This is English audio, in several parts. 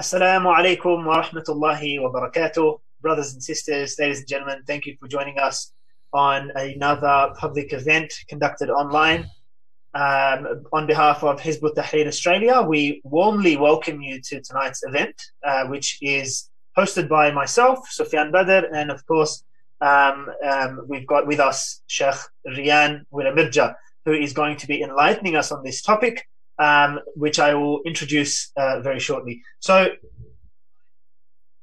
Assalamu alaikum wa rahmatullahi wa barakatuh. Brothers and sisters, ladies and gentlemen, thank you for joining us on another public event conducted online. Um, on behalf of Hizb Tahrir Australia, we warmly welcome you to tonight's event, uh, which is hosted by myself, Sufyan Badr, and of course, um, um, we've got with us Sheikh Rian Wiramirja, who is going to be enlightening us on this topic um, which I will introduce uh, very shortly. So,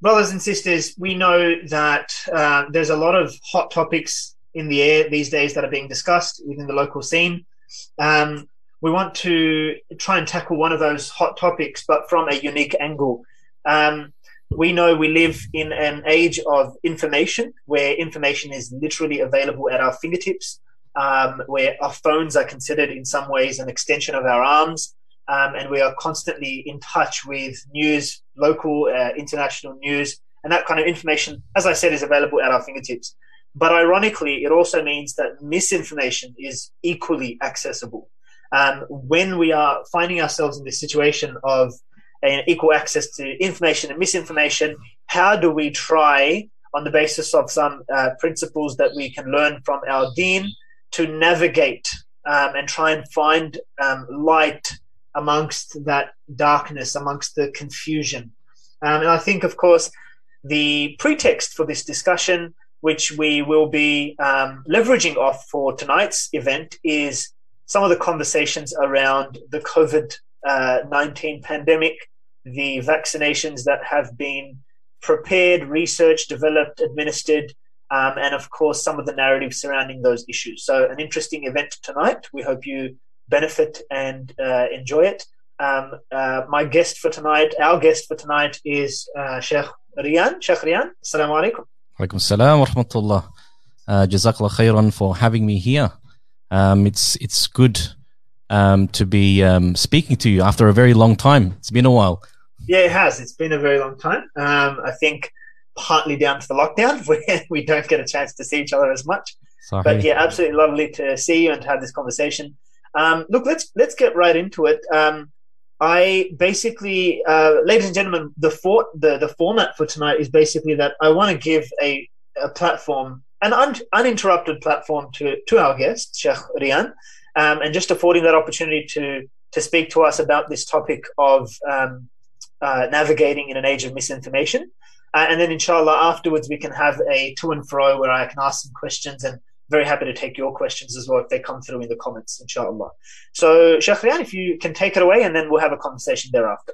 brothers and sisters, we know that uh, there's a lot of hot topics in the air these days that are being discussed within the local scene. Um, we want to try and tackle one of those hot topics, but from a unique angle. Um, we know we live in an age of information where information is literally available at our fingertips um, where our phones are considered in some ways an extension of our arms. Um, and we are constantly in touch with news, local, uh, international news, and that kind of information, as I said, is available at our fingertips. But ironically, it also means that misinformation is equally accessible. Um, when we are finding ourselves in this situation of an equal access to information and misinformation, how do we try, on the basis of some uh, principles that we can learn from our deen, to navigate um, and try and find um, light amongst that darkness, amongst the confusion. Um, and I think, of course, the pretext for this discussion, which we will be um, leveraging off for tonight's event, is some of the conversations around the COVID uh, 19 pandemic, the vaccinations that have been prepared, researched, developed, administered, um, and of course some of the narrative surrounding those issues. So, an interesting event tonight. We hope you benefit and uh, enjoy it. Um, uh, my guest for tonight, our guest for tonight is uh, Sheikh Rian. Sheikh Rian, Assalamu alaikum. Alaikum salam wa rahmatullah. Uh, Jazakallah khairan for having me here. Um, it's it's good um, to be um, speaking to you after a very long time. It's been a while. Yeah, it has. It's been a very long time. Um, I think partly down to the lockdown where we don't get a chance to see each other as much. Sorry. But yeah, absolutely lovely to see you and to have this conversation. Um, look, let's let's get right into it. Um, I basically, uh, ladies and gentlemen, the, for, the the format for tonight is basically that I want to give a, a platform, an un, uninterrupted platform to to our guest Sheikh Rian, um, and just affording that opportunity to to speak to us about this topic of um, uh, navigating in an age of misinformation. Uh, and then, inshallah, afterwards we can have a to and fro where I can ask some questions and very happy to take your questions as well if they come through in the comments, inshallah. So, Sheikh Rian, if you can take it away and then we'll have a conversation thereafter.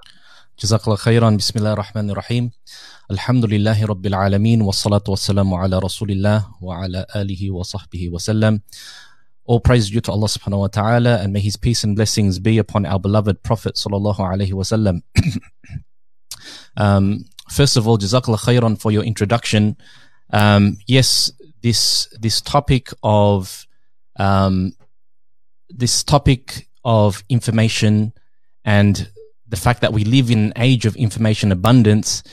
جزاك الله خيرا بسم الله الرحمن الرحيم الحمد لله رب العالمين والصلاة والسلام على رسول الله وعلى آله وصحبه وسلم All praise due to Allah subhanahu wa ta'ala and may his peace and blessings be upon our beloved Prophet sallallahu alayhi wa sallam. Um, first of all, Jazakallah khairan for your introduction. Um, yes, this this topic of um, this topic of information and the fact that we live in an age of information abundance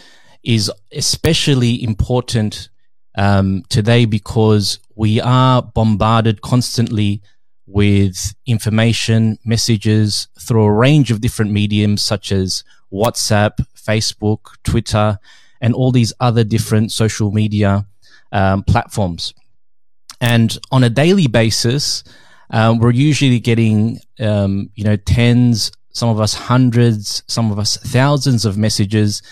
is especially important um, today because we are bombarded constantly with information, messages through a range of different mediums such as WhatsApp, Facebook, Twitter, and all these other different social media um, platforms. And on a daily basis, um, we're usually getting, um, you know, tens, some of us hundreds, some of us thousands of messages.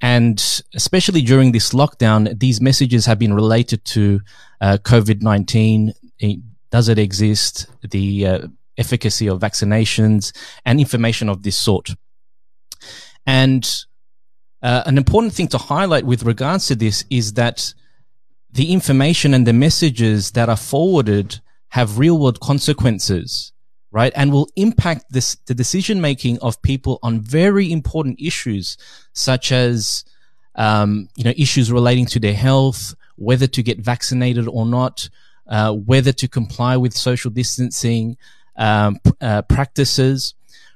And especially during this lockdown, these messages have been related to uh, COVID 19. Does it exist? The uh, efficacy of vaccinations and information of this sort. And uh, an important thing to highlight with regards to this is that the information and the messages that are forwarded have real world consequences, right? And will impact this, the decision making of people on very important issues, such as, um, you know, issues relating to their health, whether to get vaccinated or not, uh, whether to comply with social distancing um, uh, practices,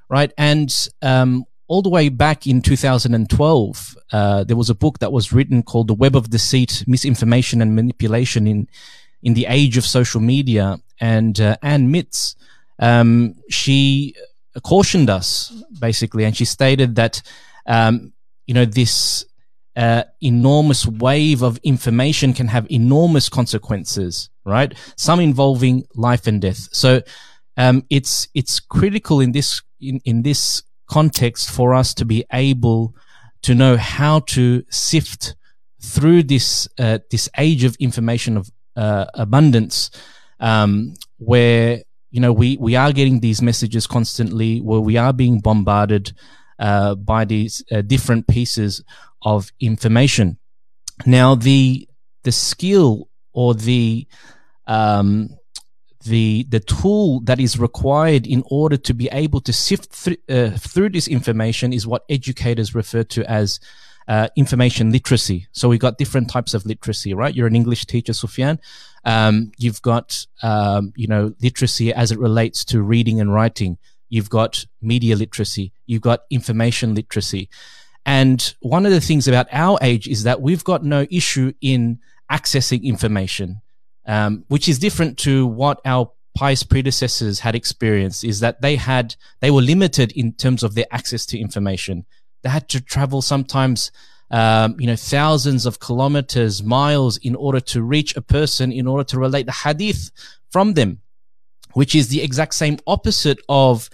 right? And um, all the way back in 2012, uh, there was a book that was written called "The Web of Deceit, Misinformation, and Manipulation in in the Age of Social Media." And uh, Anne Mintz, um, she cautioned us basically, and she stated that um, you know, this uh, enormous wave of information can have enormous consequences, right? Some involving life and death. So, um, it's, it's critical in this, in, in this context for us to be able to know how to sift through this, uh, this age of information of, uh, abundance, um, where, you know, we, we are getting these messages constantly, where we are being bombarded, uh, by these uh, different pieces of information. Now, the the skill or the um, the the tool that is required in order to be able to sift th- uh, through this information is what educators refer to as uh, information literacy. So we've got different types of literacy, right? You're an English teacher, Sufyan. Um, you've got um, you know literacy as it relates to reading and writing. You've got media literacy. You've got information literacy. And one of the things about our age is that we've got no issue in accessing information, um, which is different to what our pious predecessors had experienced is that they had, they were limited in terms of their access to information. They had to travel sometimes, um, you know, thousands of kilometers, miles in order to reach a person, in order to relate the hadith from them which is the exact same opposite of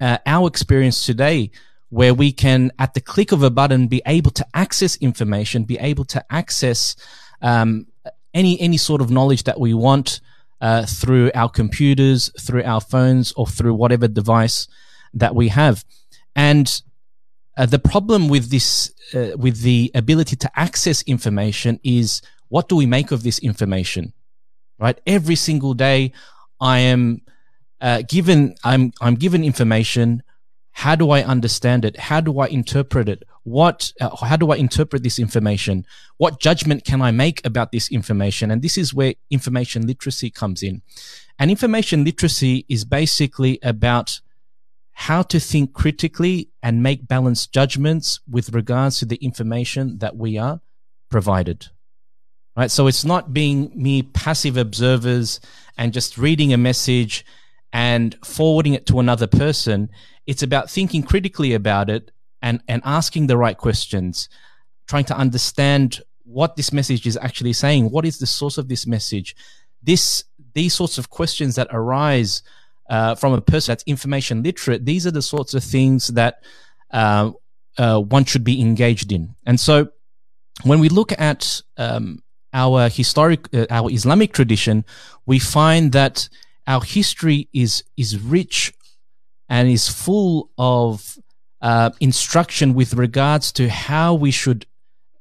uh, our experience today, where we can, at the click of a button, be able to access information, be able to access um, any any sort of knowledge that we want uh, through our computers, through our phones, or through whatever device that we have. And uh, the problem with this, uh, with the ability to access information, is what do we make of this information? Right, every single day, I am uh, given I'm I'm given information. How do I understand it? How do I interpret it? What? Uh, how do I interpret this information? What judgment can I make about this information? And this is where information literacy comes in. And information literacy is basically about how to think critically and make balanced judgments with regards to the information that we are provided. Right. So it's not being mere passive observers and just reading a message and forwarding it to another person. It's about thinking critically about it and, and asking the right questions, trying to understand what this message is actually saying. What is the source of this message? This, these sorts of questions that arise uh, from a person that's information literate, these are the sorts of things that uh, uh, one should be engaged in. And so when we look at um, our historic, uh, our Islamic tradition, we find that our history is is rich and is full of uh, instruction with regards to how we should,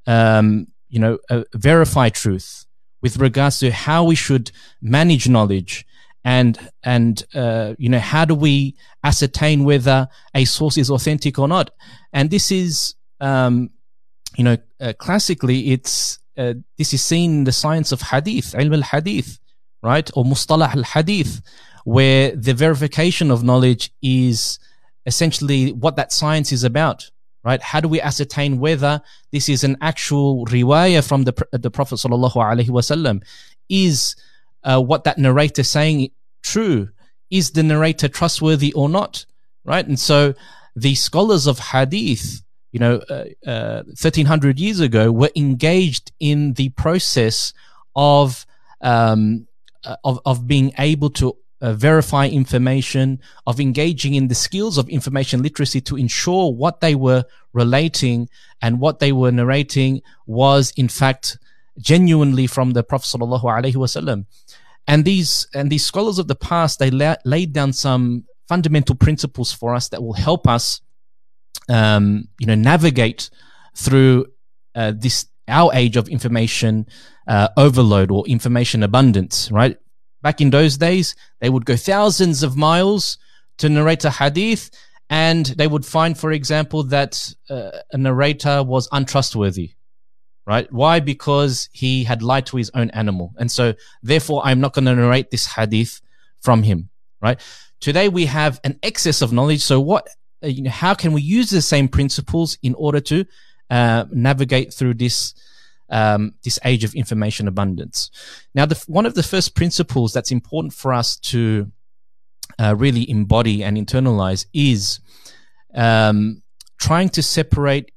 um, you know, uh, verify truth, with regards to how we should manage knowledge, and and uh, you know how do we ascertain whether a source is authentic or not? And this is, um, you know, uh, classically, it's uh, this is seen in the science of hadith, ilm al hadith right? Or mustalah al hadith, where the verification of knowledge is essentially what that science is about, right? How do we ascertain whether this is an actual riwayah from the, the Prophet sallallahu alaihi wasallam? Is uh, what that narrator saying true? Is the narrator trustworthy or not? Right? And so the scholars of hadith, you know, uh, uh, 1300 years ago were engaged in the process of um, uh, of, of being able to uh, verify information, of engaging in the skills of information literacy to ensure what they were relating and what they were narrating was in fact genuinely from the Prophet sallallahu alaihi wasallam. And these and these scholars of the past they la- laid down some fundamental principles for us that will help us, um, you know, navigate through uh, this our age of information uh, overload or information abundance, right? Back in those days, they would go thousands of miles to narrate a hadith, and they would find, for example, that uh, a narrator was untrustworthy, right? Why? Because he had lied to his own animal. And so, therefore, I'm not going to narrate this hadith from him, right? Today, we have an excess of knowledge. So, what, uh, you know, how can we use the same principles in order to uh, navigate through this um, this age of information abundance. Now, the, one of the first principles that's important for us to uh, really embody and internalize is um, trying to separate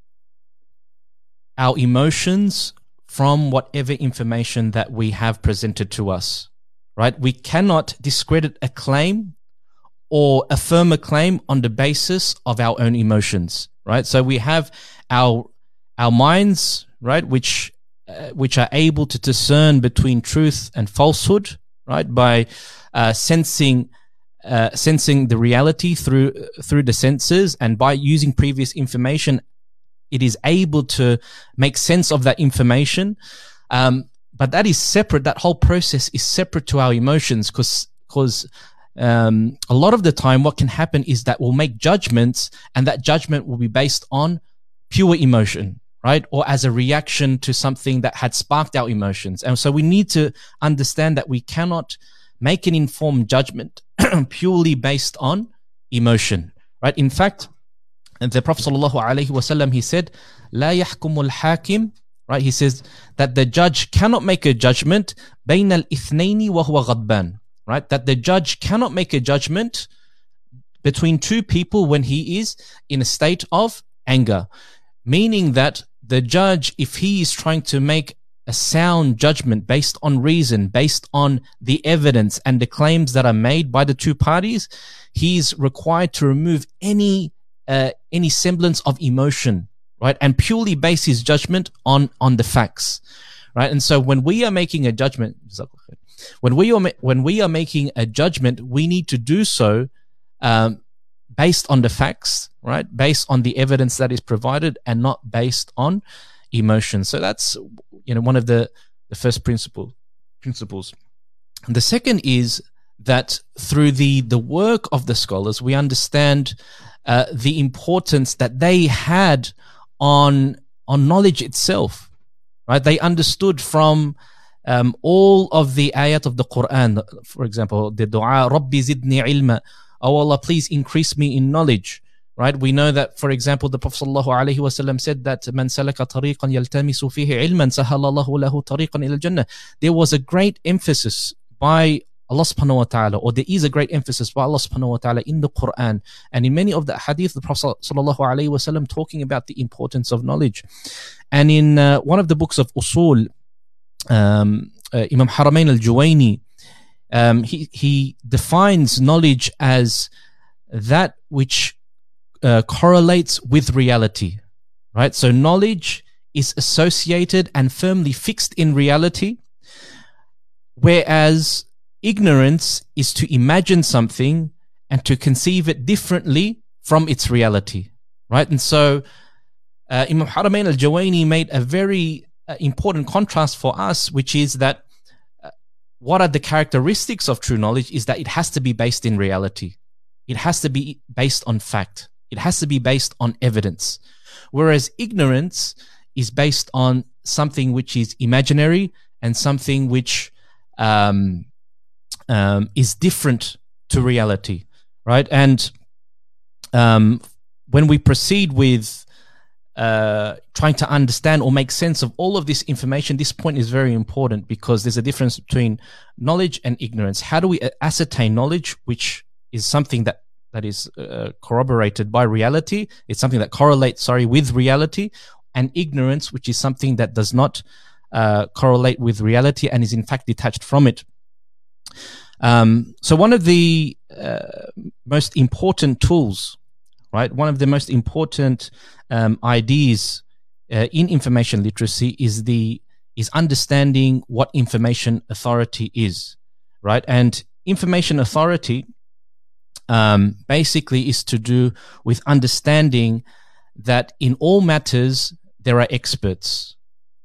our emotions from whatever information that we have presented to us, right? We cannot discredit a claim or affirm a claim on the basis of our own emotions, right? So we have our our minds, right, which uh, which are able to discern between truth and falsehood, right, by uh, sensing uh, sensing the reality through through the senses, and by using previous information, it is able to make sense of that information. Um, but that is separate. That whole process is separate to our emotions, because because um, a lot of the time, what can happen is that we'll make judgments, and that judgment will be based on pure emotion right? Or as a reaction to something that had sparked our emotions. And so we need to understand that we cannot make an informed judgment purely based on emotion, right? In fact, the Prophet sallallahu alaihi wasallam he said, "La yahkumul hakim." Right? He says that the judge cannot make a judgment بين الاثنين وهو غضبان. Right? That the judge cannot make a judgment between two people when he is in a state of anger. Meaning that the judge, if he is trying to make a sound judgment based on reason, based on the evidence and the claims that are made by the two parties, he's required to remove any uh, any semblance of emotion, right, and purely base his judgment on on the facts, right. And so when we are making a judgment, when we are when we are making a judgment, we need to do so um, based on the facts, right? Based on the evidence that is provided and not based on emotion. So that's you know one of the the first principle principles. And the second is that through the the work of the scholars, we understand uh, the importance that they had on on knowledge itself. Right? They understood from um, all of the ayat of the Quran, for example, the dua, Rabbi zidni ilma, Oh Allah, please increase me in knowledge. Right? We know that, for example, the Prophet ﷺ said that man ilman lahu. There was a great emphasis by Allah subhanahu wa ta'ala, or there is a great emphasis by Allah subhanahu wa ta'ala in the Quran and in many of the hadith, the Prophet ﷺ talking about the importance of knowledge. And in uh, one of the books of Usul, um, uh, Imam Haramain al-Juwayni, um, he he defines knowledge as that which uh, correlates with reality, right? So knowledge is associated and firmly fixed in reality, whereas ignorance is to imagine something and to conceive it differently from its reality, right? And so uh, Imam Haramain al-Juwayni made a very uh, important contrast for us, which is that what are the characteristics of true knowledge is that it has to be based in reality. It has to be based on fact. It has to be based on evidence. Whereas ignorance is based on something which is imaginary and something which um, um, is different to reality, right? And um, when we proceed with uh, trying to understand or make sense of all of this information, this point is very important because there's a difference between knowledge and ignorance. How do we ascertain knowledge, which is something that that is uh, corroborated by reality? It's something that correlates, sorry, with reality, and ignorance, which is something that does not uh, correlate with reality and is in fact detached from it. Um, so one of the uh, most important tools right? One of the most important um, ideas uh, in information literacy is the is understanding what information authority is, right? And information authority um, basically is to do with understanding that in all matters there are experts,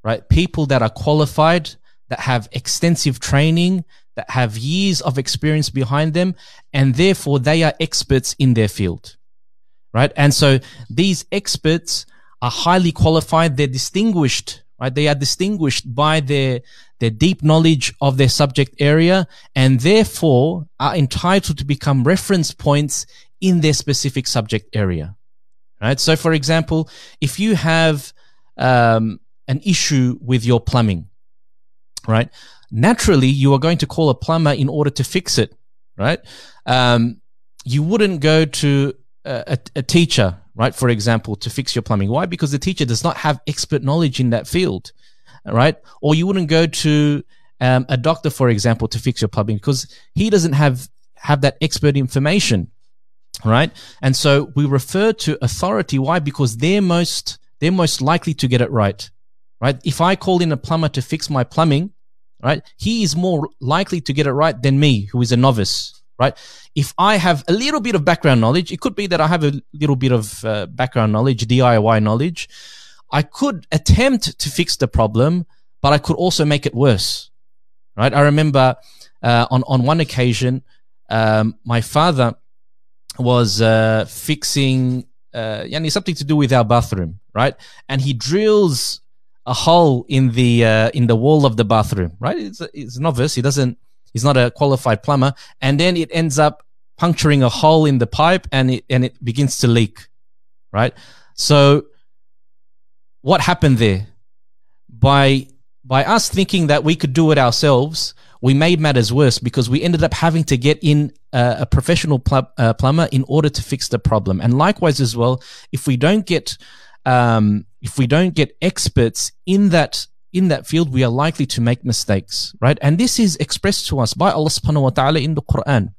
right? People that are qualified, that have extensive training, that have years of experience behind them, and therefore they are experts in their field right? And so these experts are highly qualified. They're distinguished, right? They are distinguished by their, their deep knowledge of their subject area and therefore are entitled to become reference points in their specific subject area, right? So for example, if you have, um, an issue with your plumbing, right? Naturally, you are going to call a plumber in order to fix it, right? Um, you wouldn't go to a, a teacher, right? For example, to fix your plumbing. Why? Because the teacher does not have expert knowledge in that field, right? Or you wouldn't go to um, a doctor, for example, to fix your plumbing because he doesn't have have that expert information, right? And so we refer to authority. Why? Because they're most they're most likely to get it right, right? If I call in a plumber to fix my plumbing, right, he is more likely to get it right than me, who is a novice, right? If I have a little bit of background knowledge, it could be that I have a little bit of uh, background knowledge, DIY knowledge. I could attempt to fix the problem, but I could also make it worse, right? I remember uh, on on one occasion, um, my father was uh, fixing uh, something to do with our bathroom, right? And he drills a hole in the uh, in the wall of the bathroom, right? It's it's novice. He doesn't. He's not a qualified plumber, and then it ends up puncturing a hole in the pipe, and it and it begins to leak, right? So, what happened there? By by us thinking that we could do it ourselves, we made matters worse because we ended up having to get in uh, a professional pl- uh, plumber in order to fix the problem. And likewise as well, if we don't get um, if we don't get experts in that in that field, we are likely to make mistakes, right? And this is expressed to us by Allah subhanahu wa ta'ala in the Quran,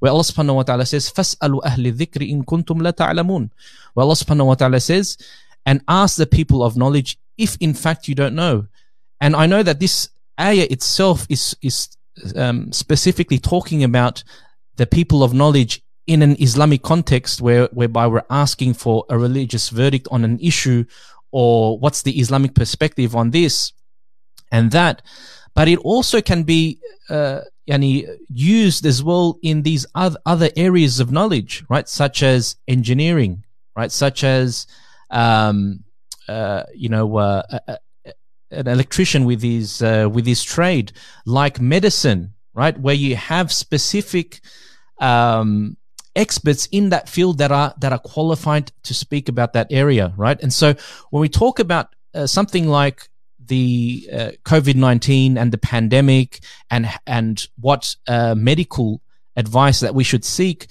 where Allah subhanahu wa ta'ala says, فَاسْأَلُوا أَهْلِ الذِّكْرِ إِن كُنْتُمْ لَا تَعْلَمُونَ Where Allah subhanahu wa ta'ala says, and ask the people of knowledge if in fact you don't know. And I know that this ayah itself is is um, specifically talking about the people of knowledge in an Islamic context where whereby we're asking for a religious verdict on an issue or what's the Islamic perspective on this and that. But it also can be uh, yani, used as well in these other areas of knowledge, right? Such as engineering, right? Such as, um, uh, you know, uh, an electrician with his uh, with his trade, like medicine, right, where you have specific um, experts in that field that are that are qualified to speak about that area, right? And so when we talk about uh, something like the uh, COVID nineteen and the pandemic and and what uh, medical advice that we should seek,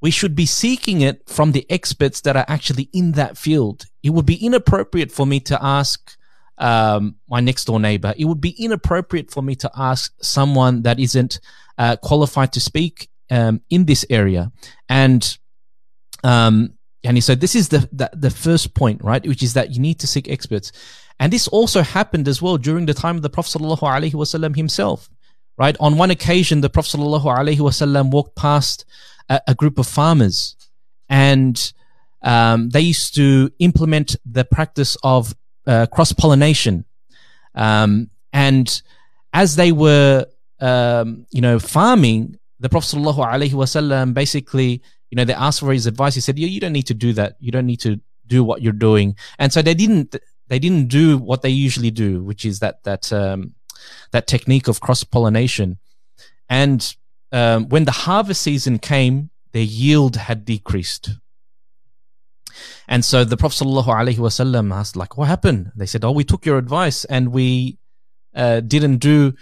we should be seeking it from the experts that are actually in that field. It would be inappropriate for me to ask um, my next door neighbor. It would be inappropriate for me to ask someone that isn't uh, qualified to speak um, in this area. And um, and said this is the, the the first point, right? Which is that you need to seek experts. And this also happened as well during the time of the Prophet wasallam himself, right? On one occasion, the Prophet wasallam walked past a, a group of farmers, and um, they used to implement the practice of uh, cross pollination. Um, and as they were, um, you know, farming, the Prophet wasallam basically, you know, they asked for his advice. He said, "Yeah, you don't need to do that. You don't need to do what you're doing." And so they didn't. They didn't do what they usually do, which is that that um, that technique of cross pollination. And um, when the harvest season came, their yield had decreased. And so the Prophet ﷺ asked, like, what happened? They said, oh, we took your advice and we uh, didn't do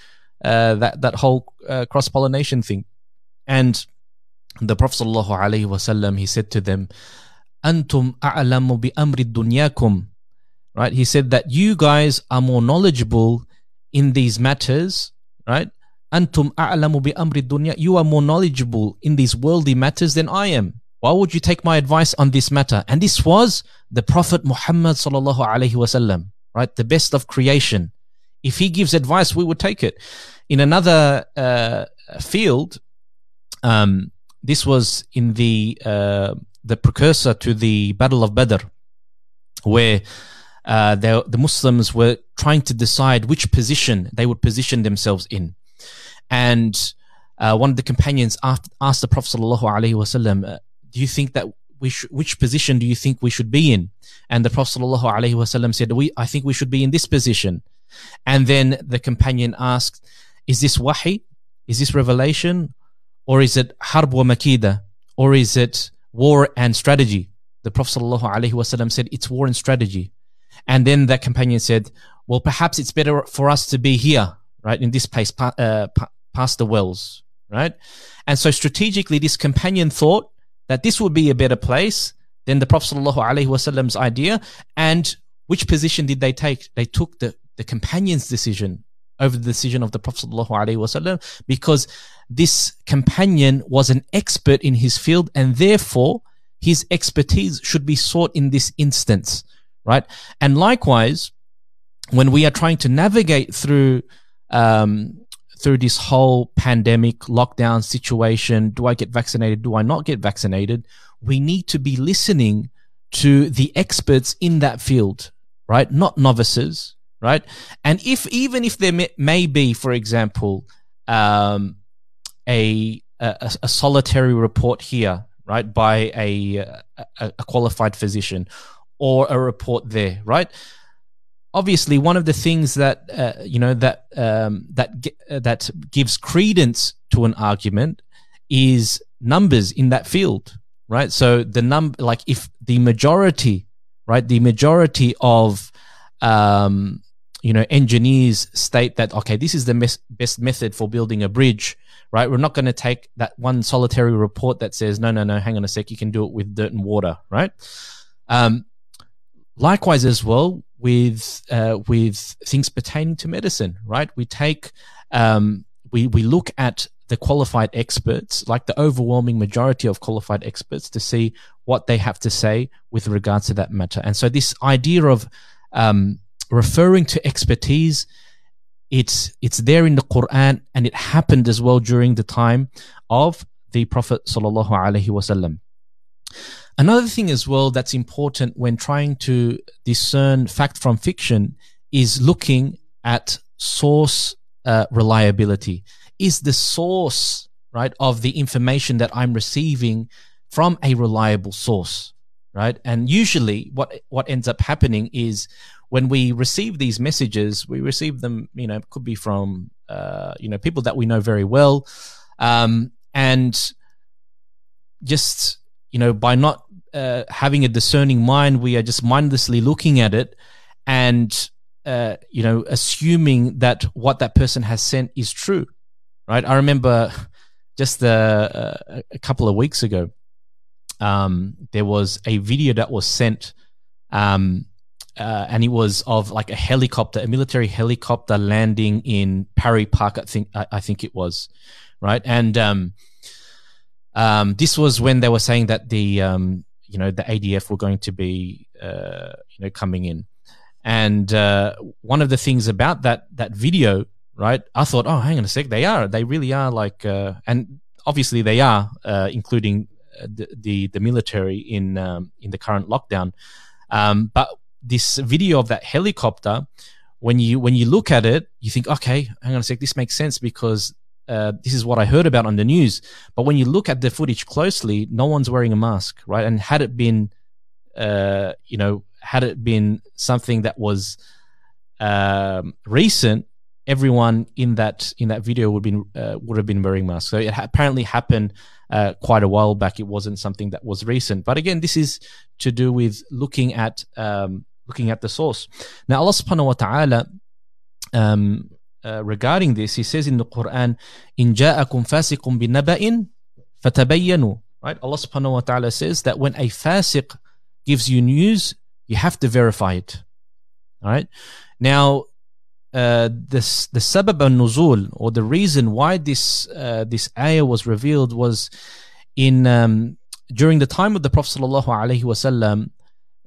uh, that, that whole uh, cross pollination thing. And the Prophet ﷺ, he said to them, Antum a'lamu bi amri dunyakum. Right? He said that you guys are more knowledgeable in these matters, right? Antum a'lamu bi amri dunya. You are more knowledgeable in these worldly matters than I am. Why would you take my advice on this matter? And this was the Prophet Muhammad sallallahu alaihi wasallam, right? The best of creation. If he gives advice, we would take it. In another uh, field, um, this was in the uh, the precursor to the Battle of Badr, where uh, the Muslims were trying to decide which position they would position themselves in, and uh, one of the companions asked, asked the Prophet wasallam, do you think that we sh- which position do you think we should be in? And the Prophet said, we, I think we should be in this position. And then the companion asked, is this wahi? Is this revelation? Or is it harb wa makida? Or is it war and strategy? The Prophet ﷺ said, it's war and strategy. And then that companion said, well, perhaps it's better for us to be here, right? In this place, uh, past the wells, right? And so strategically, this companion thought that this would be a better place than the Prophet Wasallam's idea. And which position did they take? They took the, the companion's decision over the decision of the Prophet Wasallam because this companion was an expert in his field and therefore his expertise should be sought in this instance, right? And likewise, when we are trying to navigate through um, through this whole pandemic lockdown situation, do I get vaccinated? Do I not get vaccinated? We need to be listening to the experts in that field, right? Not novices, right? And if even if there may, may be, for example, um, a, a, a solitary report here, right, by a, a, a qualified physician, or a report there, right? obviously one of the things that uh, you know that um, that uh, that gives credence to an argument is numbers in that field right? So the num like if the majority right the majority of um, you know engineers state that okay this is the mes- best method for building a bridge right? We're not going to take that one solitary report that says no no no hang on a sec you can do it with dirt and water right? Um, likewise as well with uh, with things pertaining to medicine, right? We take um, we we look at the qualified experts, like the overwhelming majority of qualified experts, to see what they have to say with regards to that matter. And so, this idea of um, referring to expertise, it's it's there in the Quran, and it happened as well during the time of the Prophet sallallahu alaihi wasallam. Another thing as well that's important when trying to discern fact from fiction is looking at source uh, reliability. Is the source, right, of the information that I'm receiving from a reliable source, right? And usually what, what ends up happening is when we receive these messages, we receive them, you know, could be from, uh, you know, people that we know very well. Um, and just, you know, by not uh, having a discerning mind, we are just mindlessly looking at it and uh, you know assuming that what that person has sent is true, right? I remember just uh, a couple of weeks ago, um, there was a video that was sent. Um, uh, and it was of like a helicopter, a military helicopter landing in Parry Park. I think I, I think it was, right? And um, um, this was when they were saying that the um, you know the ADF were going to be uh, you know coming in, and uh, one of the things about that that video, right? I thought, oh, hang on a sec, they are, they really are like, uh, and obviously they are, uh, including uh, the, the, the military in um, in the current lockdown. Um, but this video of that helicopter, when you when you look at it, you think, okay, hang on a sec, this makes sense because uh, this is what I heard about on the news. But when you look at the footage closely, no one's wearing a mask, right? And had it been, uh, you know, had it been something that was um, recent, everyone in that in that video would been uh, would have been wearing masks. So it ha- apparently happened uh, quite a while back. It wasn't something that was recent. But again, this is to do with looking at um, looking at the source. Now, Allah Subhanahu wa Taala. Um, uh, regarding this, he says in the Quran, "In ja'akum fasiqun binaba'in fatabayyanu." Right? Allah Subhanahu wa Taala says that when a fasiq gives you news, you have to verify it. All right. Now, uh, this the sabab al nuzul or the reason why this uh, this ayah was revealed was in um, during the time of the Prophet sallallahu alaihi wasallam.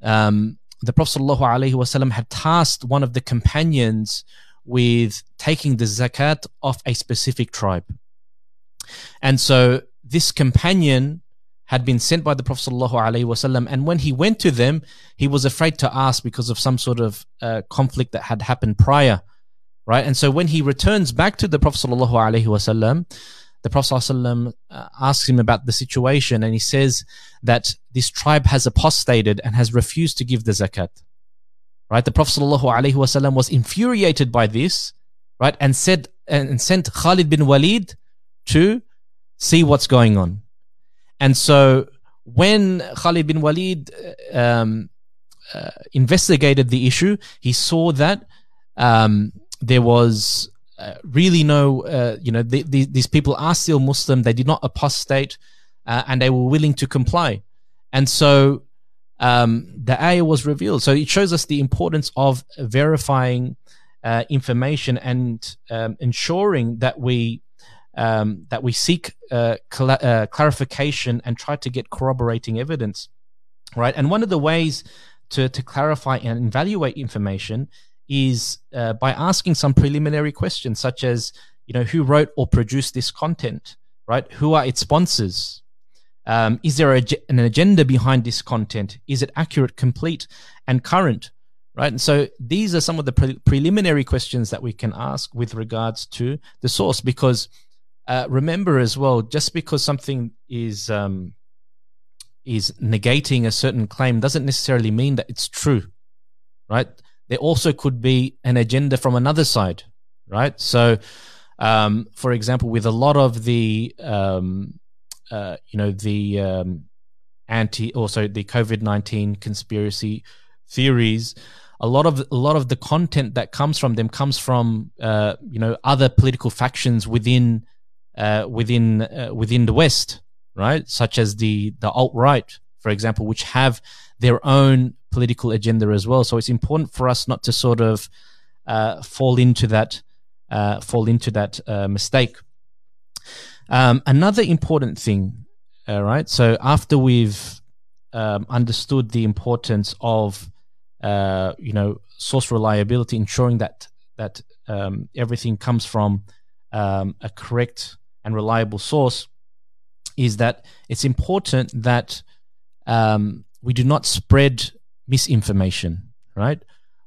Um, the Prophet sallallahu alaihi wasallam had tasked one of the companions with taking the zakat of a specific tribe. And so this companion had been sent by the Prophet ﷺ, and when he went to them, he was afraid to ask because of some sort of uh, conflict that had happened prior, right? And so when he returns back to the Prophet ﷺ, the Prophet ﷺ uh, asks him about the situation, and he says that this tribe has apostated and has refused to give the zakat. Right? The Prophet ﷺ was infuriated by this, right? And said and sent Khalid bin Walid to see what's going on. And so when Khalid bin Walid um, uh, investigated the issue, he saw that um, there was uh, really no, uh, you know, the, the, these people are still Muslim. They did not apostate, uh, and they were willing to comply. And so um, the ayah was revealed. So it shows us the importance of verifying uh, information and um, ensuring that we um, that we seek uh, cl- uh, clarification and try to get corroborating evidence, right? And one of the ways to to clarify and evaluate information is uh, by asking some preliminary questions, such as you know who wrote or produced this content, right? Who are its sponsors? Um, is there a, an agenda behind this content? Is it accurate, complete, and current? Right. And so these are some of the pre- preliminary questions that we can ask with regards to the source. Because uh, remember as well, just because something is um, is negating a certain claim doesn't necessarily mean that it's true. Right. There also could be an agenda from another side. Right. So, um, for example, with a lot of the um, uh, you know the um, anti also the COVID nineteen conspiracy theories. A lot of a lot of the content that comes from them comes from uh, you know other political factions within uh, within uh, within the West, right? Such as the the alt right, for example, which have their own political agenda as well. So it's important for us not to sort of uh, fall into that uh, fall into that mistake. Um, another important thing, all right. So after we've um, understood the importance of, uh, you know, source reliability, ensuring that that um, everything comes from um, a correct and reliable source, is that it's important that um, we do not spread misinformation. Right.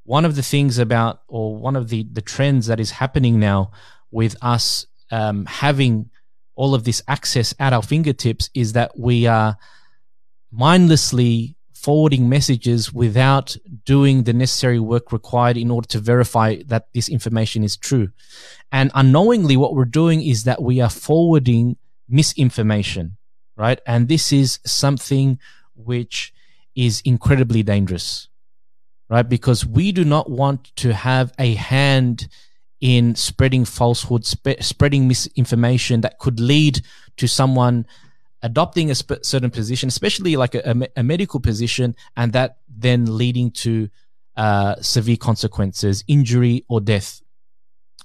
One of the things about, or one of the the trends that is happening now with us um, having all of this access at our fingertips is that we are mindlessly forwarding messages without doing the necessary work required in order to verify that this information is true. And unknowingly, what we're doing is that we are forwarding misinformation, right? And this is something which is incredibly dangerous, right? Because we do not want to have a hand in spreading falsehood, spe- spreading misinformation that could lead to someone adopting a sp- certain position, especially like a, a, medical position, and that then leading to uh, severe consequences, injury or death.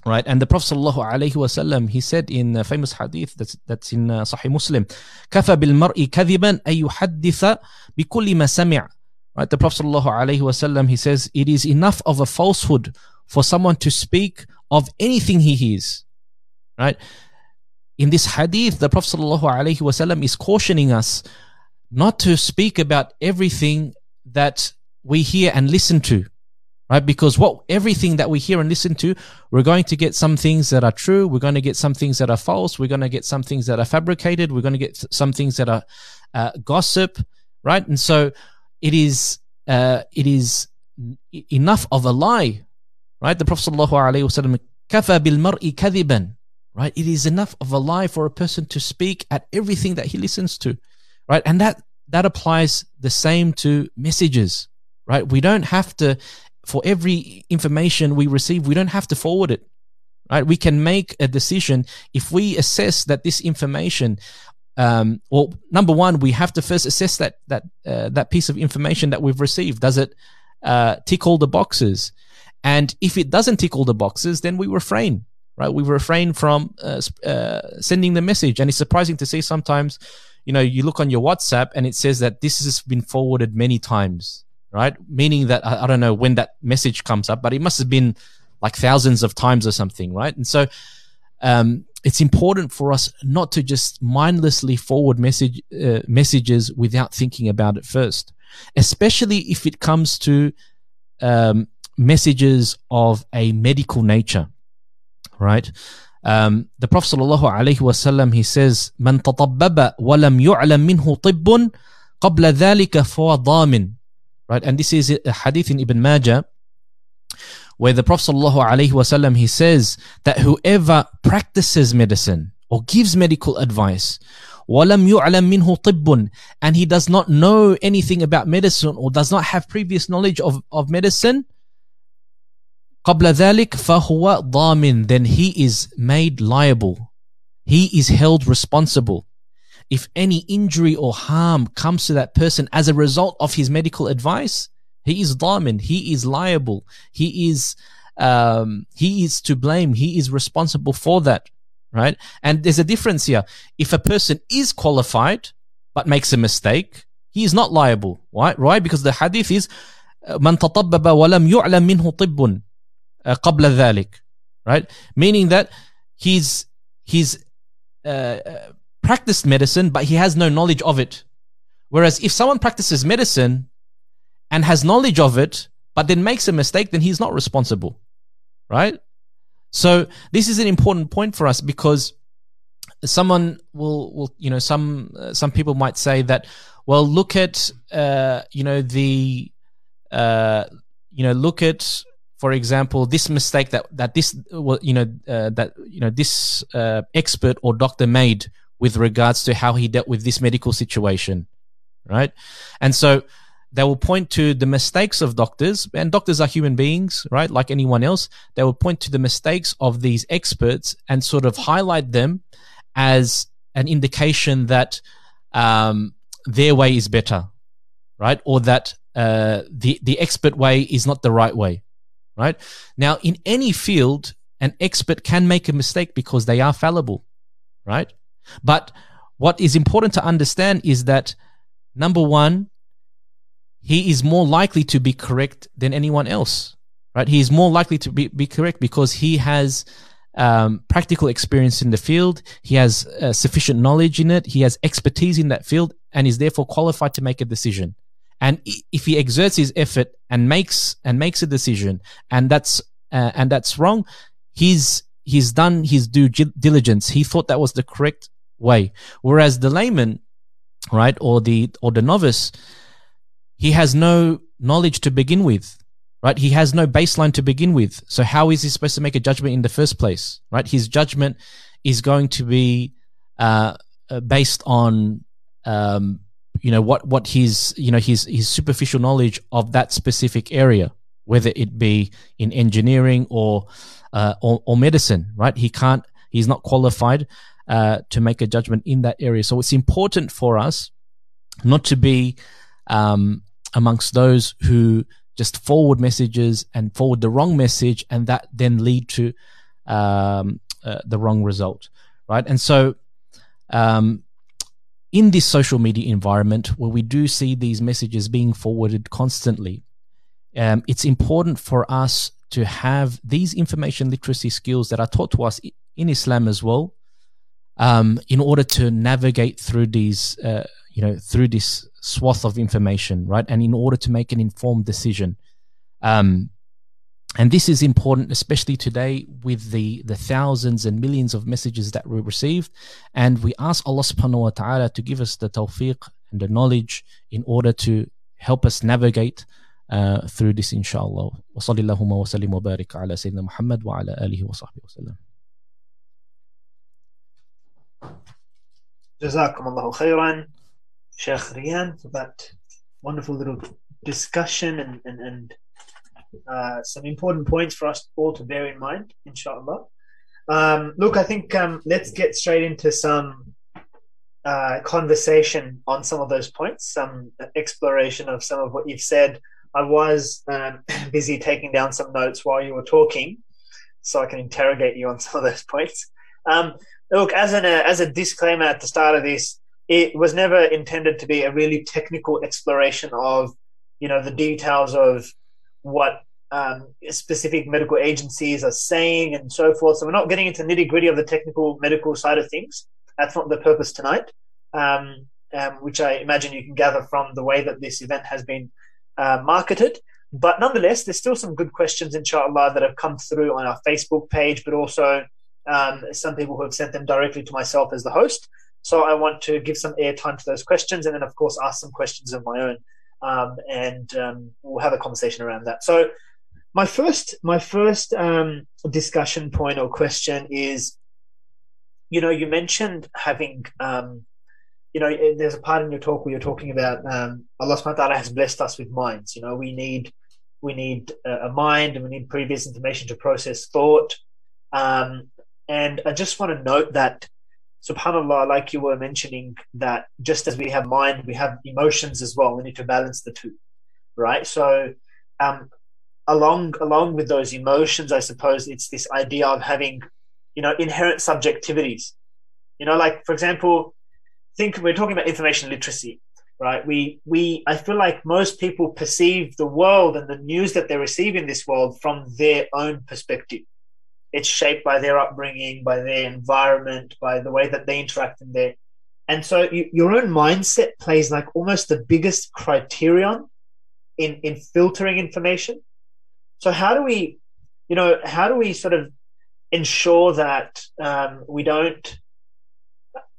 Right, and the Prophet sallallahu he said in a famous hadith that's that's in uh, Sahih Muslim, "Kafa bil mar'i kadiban ayuhaditha bi kulli ma. Right, the Prophet sallallahu he says it is enough of a falsehood for someone to speak of anything he hears. Right? In this hadith, the Prophet ﷺ is cautioning us not to speak about everything that we hear and listen to. Right? Because what everything that we hear and listen to, we're going to get some things that are true, we're going to get some things that are false, we're going to get some things that are fabricated, we're going to get some things that are uh, gossip, right? And so it is uh, it is enough of a lie Right? The Prophet ﷺ, kafa bil mar'i kadiban. Right? It is enough of a lie for a person to speak at everything that he listens to. Right? And that, that applies the same to messages. Right? We don't have to, for every information we receive, we don't have to forward it. Right? We can make a decision if we assess that this information um, well, number one, we have to first assess that that uh, that piece of information that we've received. Does it uh, tick all the boxes? And if it doesn't tick all the boxes, then we refrain, right? We refrain from uh, uh, sending the message. And it's surprising to see sometimes, you know, you look on your WhatsApp and it says that this has been forwarded many times, right? Meaning that I, I don't know when that message comes up, but it must have been like thousands of times or something, right? And so, um, it's important for us not to just mindlessly forward message uh, messages without thinking about it first, especially if it comes to um, messages of a medical nature, right? Um, the Prophet sallallahu alaihi wasallam he says, "Man tatabbaba walam yu'lam minhu tibbun qabla dhalika fawadamin." Right, and this is a hadith in Ibn Majah where the Prophet sallallahu alaihi wasallam he says that whoever practices medicine or gives medical advice, walam yu'lam minhu tibbun, and he does not know anything about medicine or does not have previous knowledge of, of medicine, قبل ذلك فهو ضامن then he is made liable he is held responsible if any injury or harm comes to that person as a result of his medical advice, he is dhamin, he is liable, he is um, he is to blame, he is responsible for that, right? And there's a difference here. If a person is qualified but makes a mistake, he is not liable. Why? Right? Because the hadith is من تطبب ولم يعلم منه طب قبل ذلك right meaning that he's he's uh, practiced medicine but he has no knowledge of it whereas if someone practices medicine and has knowledge of it but then makes a mistake then he's not responsible right so this is an important point for us because someone will will you know some uh, some people might say that well look at uh, you know the uh, you know look at for example this mistake that that this you know uh, that you know this uh, expert or doctor made with regards to how he dealt with this medical situation right? And so they will point to the mistakes of doctors and doctors are human beings right? Like anyone else they will point to the mistakes of these experts and sort of highlight them as an indication that um, their way is better right? Or that uh, the the expert way is not the right way, right? Now, in any field, an expert can make a mistake because they are fallible, right? But what is important to understand is that number one, he is more likely to be correct than anyone else, right? He is more likely to be, be correct because he has um, practical experience in the field. He has uh, sufficient knowledge in it. He has expertise in that field and is therefore qualified to make a decision. And if he exerts his effort and makes and makes a decision, and that's uh, and that's wrong, he's he's done his due diligence. He thought that was the correct way. Whereas the layman, right, or the or the novice, he has no knowledge to begin with right? He has no baseline to begin with. So how is he supposed to make a judgment in the first place, right? His judgment is going to be uh, uh based on um, you know what what his you know his his superficial knowledge of that specific area whether it be in engineering or uh, or, or, medicine right? He can't he's not qualified uh, to make a judgment in that area. So it's important for us not to be um, amongst those who just forward messages and forward the wrong message and that then lead to um, uh, the wrong result right? And so um, in this social media environment where we do see these messages being forwarded constantly, um, it's important for us to have these information literacy skills that are taught to us in Islam as well, um, in order to navigate through these, uh, you know, through this swath of information, right? And in order to make an informed decision. Um, and this is important, especially today with the, the thousands and millions of messages that we received. And we ask Allah subhanahu wa ta'ala to give us the tawfiq and the knowledge in order to help us navigate uh, through this, inshallah. Wa sallallahu wa sallim wa barik ala Sayyidina Muhammad wa ala alihi wa sahbihi wa sallam. Jazakum Allahu khairan, Sheikh Rian, for that wonderful little discussion and, and, and uh, some important points for us all to bear in mind, inshallah. Um, look, I think um, let's get straight into some uh, conversation on some of those points, some exploration of some of what you've said. I was um, busy taking down some notes while you were talking, so I can interrogate you on some of those points. Um, look, as an uh, as a disclaimer at the start of this, it was never intended to be a really technical exploration of you know the details of what um, specific medical agencies are saying and so forth. So we're not getting into nitty gritty of the technical medical side of things. That's not the purpose tonight, um, um, which I imagine you can gather from the way that this event has been uh, marketed. But nonetheless, there's still some good questions, inshallah, that have come through on our Facebook page, but also um, some people who have sent them directly to myself as the host. So I want to give some airtime to those questions and then, of course, ask some questions of my own um, and um, we'll have a conversation around that. So, my first my first um, discussion point or question is, you know, you mentioned having, um, you know, there's a part in your talk where you're talking about um, Allah Subhanahu wa Taala has blessed us with minds. You know, we need we need a mind and we need previous information to process thought. Um, and I just want to note that subhanallah like you were mentioning that just as we have mind we have emotions as well. We need to balance the two right? So um, along along with those emotions i suppose it's this idea of having you know inherent subjectivities. You know like for example think we're talking about information literacy right? We we i feel like most people perceive the world and the news that they receive in this world from their own perspective it's shaped by their upbringing, by their environment, by the way that they interact in there. And so you, your own mindset plays like almost the biggest criterion in, in filtering information. So how do we, you know, how do we sort of ensure that um, we don't,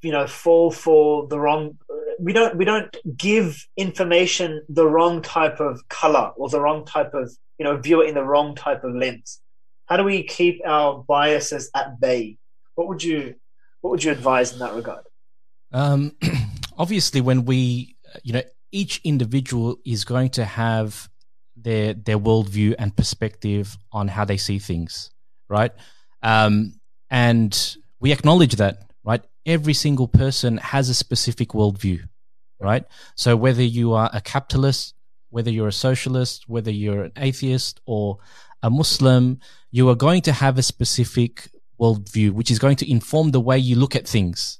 you know, fall for the wrong, we don't, we don't give information the wrong type of color or the wrong type of, you know, view it in the wrong type of lens how do we keep our biases at bay? What would you what would you advise in that regard? Um, obviously, when we you know each individual is going to have their their worldview and perspective on how they see things, right? Um, and we acknowledge that, right? Every single person has a specific worldview, right? So whether you are a capitalist, whether you're a socialist, whether you're an atheist or a Muslim, you are going to have a specific worldview, which is going to inform the way you look at things.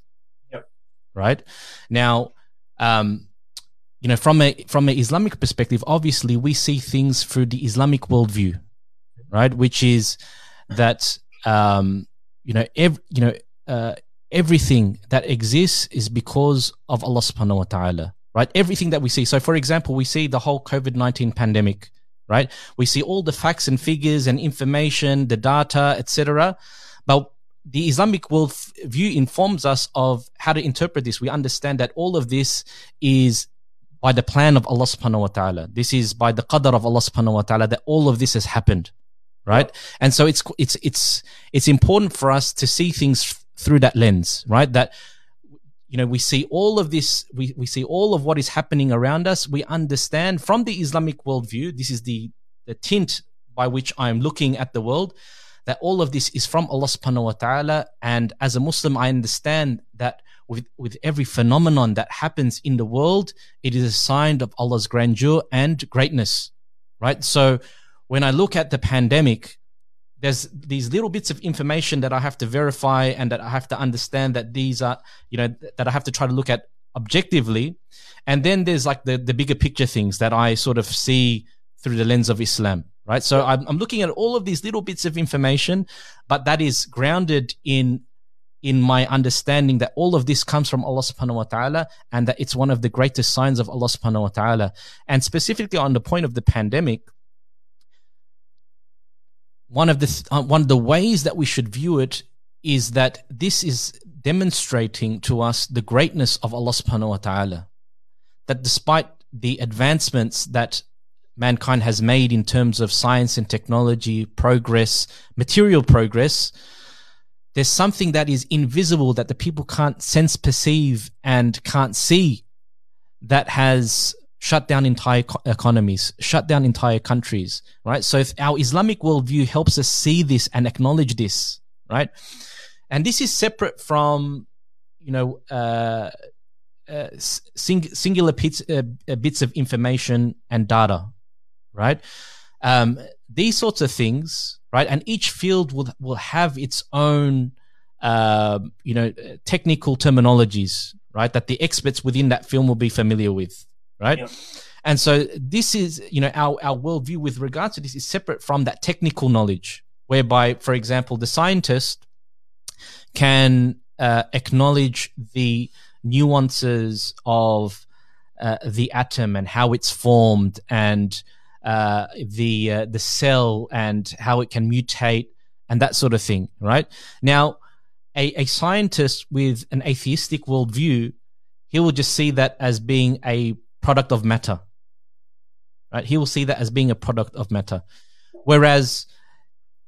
Yep. Right now, um, you know, from a from an Islamic perspective, obviously we see things through the Islamic worldview, right? Which is that um, you know, ev- you know, uh, everything that exists is because of Allah Subhanahu wa Taala, right? Everything that we see. So, for example, we see the whole COVID nineteen pandemic right? We see all the facts and figures and information, the data, etc. But the Islamic world view informs us of how to interpret this. We understand that all of this is by the plan of Allah subhanahu wa ta'ala. This is by the qadr of Allah subhanahu wa ta'ala that all of this has happened. Right? And so it's it's it's it's important for us to see things through that lens, right? That you know, we see all of this, we, we see all of what is happening around us. We understand from the Islamic worldview, this is the, the tint by which I'm looking at the world, that all of this is from Allah subhanahu wa ta'ala. And as a Muslim, I understand that with, with every phenomenon that happens in the world, it is a sign of Allah's grandeur and greatness, right? So when I look at the pandemic, there's these little bits of information that I have to verify and that I have to understand that these are, you know, that I have to try to look at objectively. And then there's like the, the bigger picture things that I sort of see through the lens of Islam, right? So I'm, I'm looking at all of these little bits of information, but that is grounded in in my understanding that all of this comes from Allah subhanahu wa ta'ala and that it's one of the greatest signs of Allah subhanahu wa ta'ala. And specifically on the point of the pandemic, one of the uh, one of the ways that we should view it is that this is demonstrating to us the greatness of Allah subhanahu wa ta'ala. That despite the advancements that mankind has made in terms of science and technology, progress, material progress, there's something that is invisible that the people can't sense, perceive, and can't see that has shut down entire economies, shut down entire countries, right? So if our Islamic worldview helps us see this and acknowledge this, right? And this is separate from, you know, uh, uh, sing- singular bits, uh, uh, bits of information and data, right? Um, these sorts of things, right? And each field will will have its own, uh, you know, technical terminologies, right? That the experts within that film will be familiar with, right? Yeah. And so this is, you know, our, our worldview with regards to this is separate from that technical knowledge, whereby, for example, the scientist can uh, acknowledge the nuances of uh, the atom and how it's formed and uh, the uh, the cell and how it can mutate and that sort of thing, right? Now, a, a scientist with an atheistic worldview, he will just see that as being a product of matter. Right? He will see that as being a product of matter. Whereas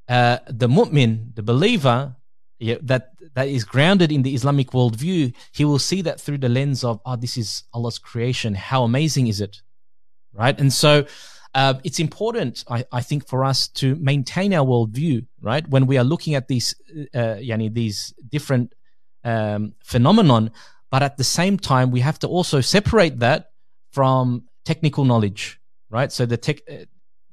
uh, the mu'min, the believer, yeah, that that is grounded in the Islamic worldview, he will see that through the lens of, oh, this is Allah's creation. How amazing is it? Right? And so uh, it's important, I, I, think, for us to maintain our worldview, right? When we are looking at these, uh, yani, these different um, phenomenon. But at the same time, we have to also separate that from technical knowledge, right? So the tech, uh,